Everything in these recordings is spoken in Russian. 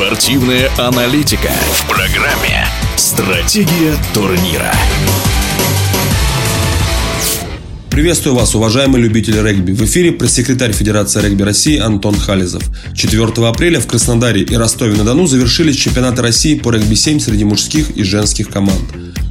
Спортивная аналитика в программе «Стратегия турнира». Приветствую вас, уважаемые любители регби. В эфире пресс-секретарь Федерации регби России Антон Хализов. 4 апреля в Краснодаре и Ростове-на-Дону завершились чемпионаты России по регби-7 среди мужских и женских команд.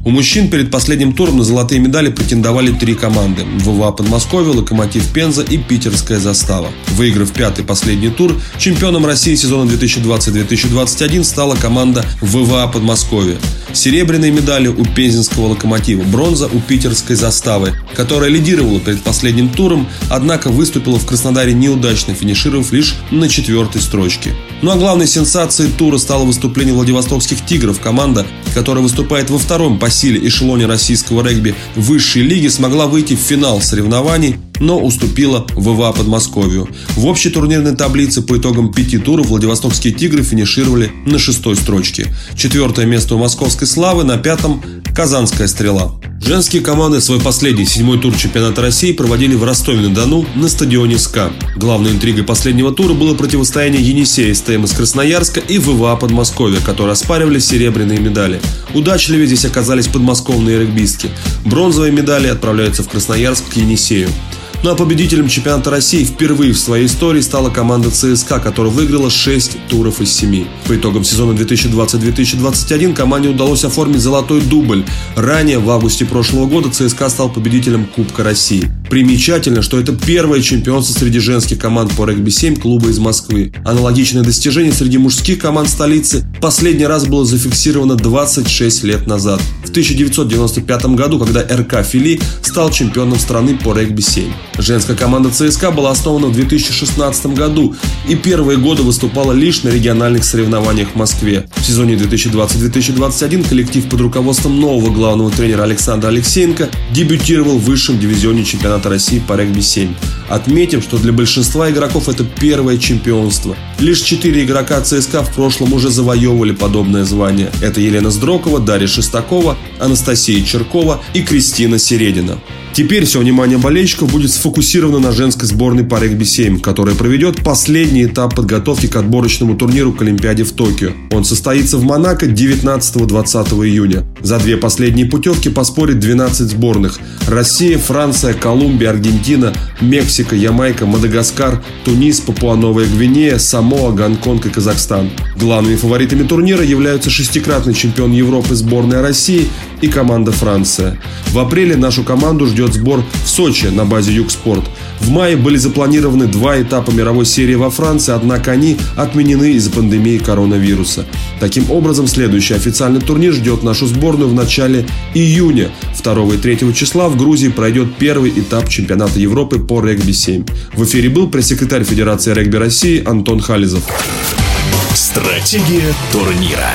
У мужчин перед последним туром на золотые медали претендовали три команды – ВВА Подмосковье, Локомотив Пенза и Питерская застава. Выиграв пятый последний тур, чемпионом России сезона 2020-2021 стала команда ВВА Подмосковье. Серебряные медали у Пензенского Локомотива, бронза у Питерской заставы, которая лидировала перед последним туром, однако выступила в Краснодаре неудачно, финишировав лишь на четвертой строчке. Ну а главной сенсацией тура стало выступление Владивостокских «Тигров», команда, которая выступает во втором по силе эшелоне российского регби высшей лиги, смогла выйти в финал соревнований, но уступила ВВА Подмосковью. В общей турнирной таблице по итогам пяти туров Владивостокские «Тигры» финишировали на шестой строчке. Четвертое место у московской «Славы», на пятом – «Казанская стрела». Женские команды свой последний, седьмой тур чемпионата России проводили в Ростове-на-Дону на стадионе СКА. Главной интригой последнего тура было противостояние Енисея СТМ из Красноярска и ВВА Подмосковья, которые оспаривали серебряные медали. Удачливее здесь оказались подмосковные регбистки. Бронзовые медали отправляются в Красноярск к Енисею. Ну а победителем чемпионата России впервые в своей истории стала команда ЦСКА, которая выиграла 6 туров из 7. По итогам сезона 2020-2021 команде удалось оформить золотой дубль. Ранее, в августе прошлого года, ЦСКА стал победителем Кубка России. Примечательно, что это первое чемпионство среди женских команд по регби-7 клуба из Москвы. Аналогичное достижение среди мужских команд столицы последний раз было зафиксировано 26 лет назад, в 1995 году, когда РК Фили стал чемпионом страны по регби-7. Женская команда ЦСКА была основана в 2016 году и первые годы выступала лишь на региональных соревнованиях в Москве. В сезоне 2020-2021 коллектив под руководством нового главного тренера Александра Алексеенко дебютировал в высшем дивизионе чемпионата России по регби-7. Отметим, что для большинства игроков это первое чемпионство. Лишь четыре игрока ЦСКА в прошлом уже завоевывали подобное звание. Это Елена Сдрокова, Дарья Шестакова, Анастасия Черкова и Кристина Середина. Теперь все внимание болельщиков будет сфокусировано на женской сборной по регби-7, которая проведет последний этап подготовки к отборочному турниру к Олимпиаде в Токио. Он состоится в Монако 19-20 июня. За две последние путевки поспорит 12 сборных. Россия, Франция, Колумбия, Аргентина, Мексика, Ямайка, Мадагаскар, Тунис, Папуа-Новая Гвинея, Самоа, Гонконг и Казахстан. Главными фаворитами турнира являются шестикратный чемпион Европы сборная России и команда Франция. В апреле нашу команду ждет сбор в Сочи на базе Югспорт. В мае были запланированы два этапа мировой серии во Франции, однако они отменены из-за пандемии коронавируса. Таким образом, следующий официальный турнир ждет нашу сборную в начале июня. 2 и 3 числа в Грузии пройдет первый этап чемпионата Европы по регби-7. В эфире был пресс-секретарь Федерации регби России Антон Хализов. Стратегия турнира.